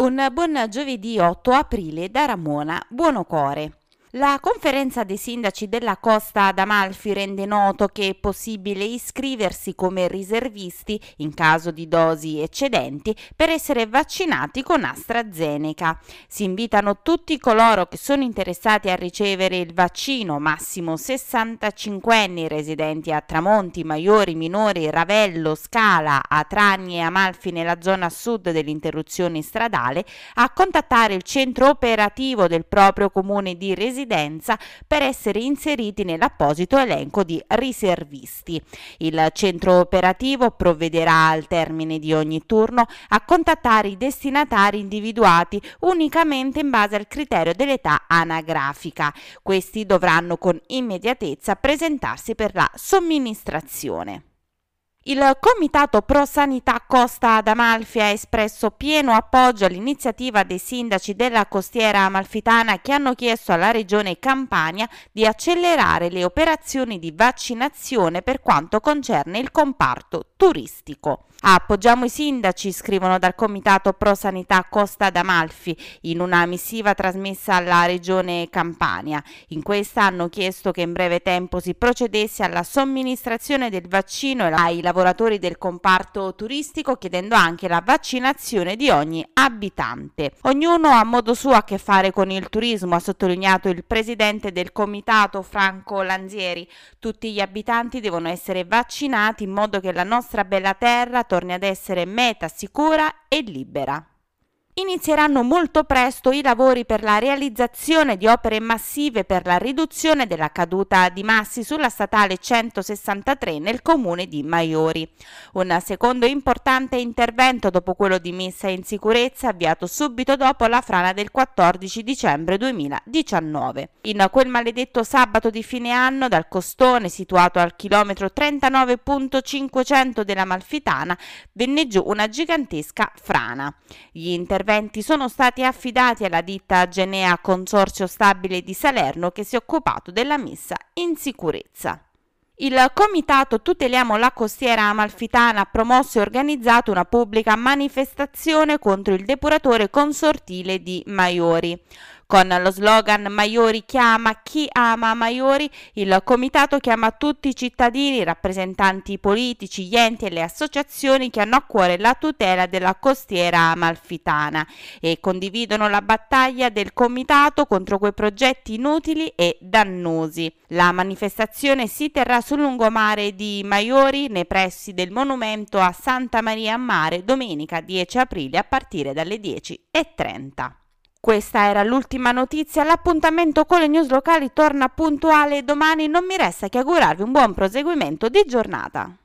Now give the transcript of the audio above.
Un buon giovedì 8 aprile da Ramona Buonocore. La conferenza dei sindaci della Costa d'Amalfi rende noto che è possibile iscriversi come riservisti in caso di dosi eccedenti per essere vaccinati con AstraZeneca. Si invitano tutti coloro che sono interessati a ricevere il vaccino, massimo 65 anni residenti a Tramonti, Maiori, Minori, Ravello, Scala, Atrani e Amalfi nella zona sud dell'interruzione stradale, a contattare il centro operativo del proprio comune di residenza residenza per essere inseriti nell'apposito elenco di riservisti. Il centro operativo provvederà al termine di ogni turno a contattare i destinatari individuati unicamente in base al criterio dell'età anagrafica. Questi dovranno con immediatezza presentarsi per la somministrazione. Il Comitato Pro Sanità Costa ad Amalfi ha espresso pieno appoggio all'iniziativa dei sindaci della costiera amalfitana che hanno chiesto alla Regione Campania di accelerare le operazioni di vaccinazione per quanto concerne il comparto turistico. Appoggiamo i sindaci, scrivono dal Comitato Pro Sanità Costa d'Amalfi in una missiva trasmessa alla Regione Campania. In questa hanno chiesto che in breve tempo si procedesse alla somministrazione del vaccino ai lavoratori del comparto turistico, chiedendo anche la vaccinazione di ogni abitante. Ognuno ha modo suo a che fare con il turismo, ha sottolineato il presidente del comitato Franco Lanzieri. Tutti gli abitanti devono essere vaccinati in modo che la nostra bella terra torni ad essere meta sicura e libera. Inizieranno molto presto i lavori per la realizzazione di opere massive per la riduzione della caduta di massi sulla statale 163 nel comune di Maiori. Un secondo importante intervento dopo quello di messa in sicurezza avviato subito dopo la frana del 14 dicembre 2019. In quel maledetto sabato di fine anno dal costone situato al chilometro 39.500 della Malfitana venne giù una gigantesca frana. Gli interventi interventi sono stati affidati alla ditta Genea Consorzio Stabile di Salerno che si è occupato della messa in sicurezza. Il comitato Tuteliamo la costiera amalfitana ha promosso e organizzato una pubblica manifestazione contro il depuratore consortile di Maiori. Con lo slogan Maiori chiama chi ama Maiori, il comitato chiama tutti i cittadini, i rappresentanti politici, gli enti e le associazioni che hanno a cuore la tutela della costiera amalfitana e condividono la battaglia del comitato contro quei progetti inutili e dannosi. La manifestazione si terrà sul lungomare di Maiori nei pressi del monumento a Santa Maria a Mare domenica 10 aprile a partire dalle 10.30. Questa era l'ultima notizia, l'appuntamento con le news locali torna puntuale domani, non mi resta che augurarvi un buon proseguimento di giornata.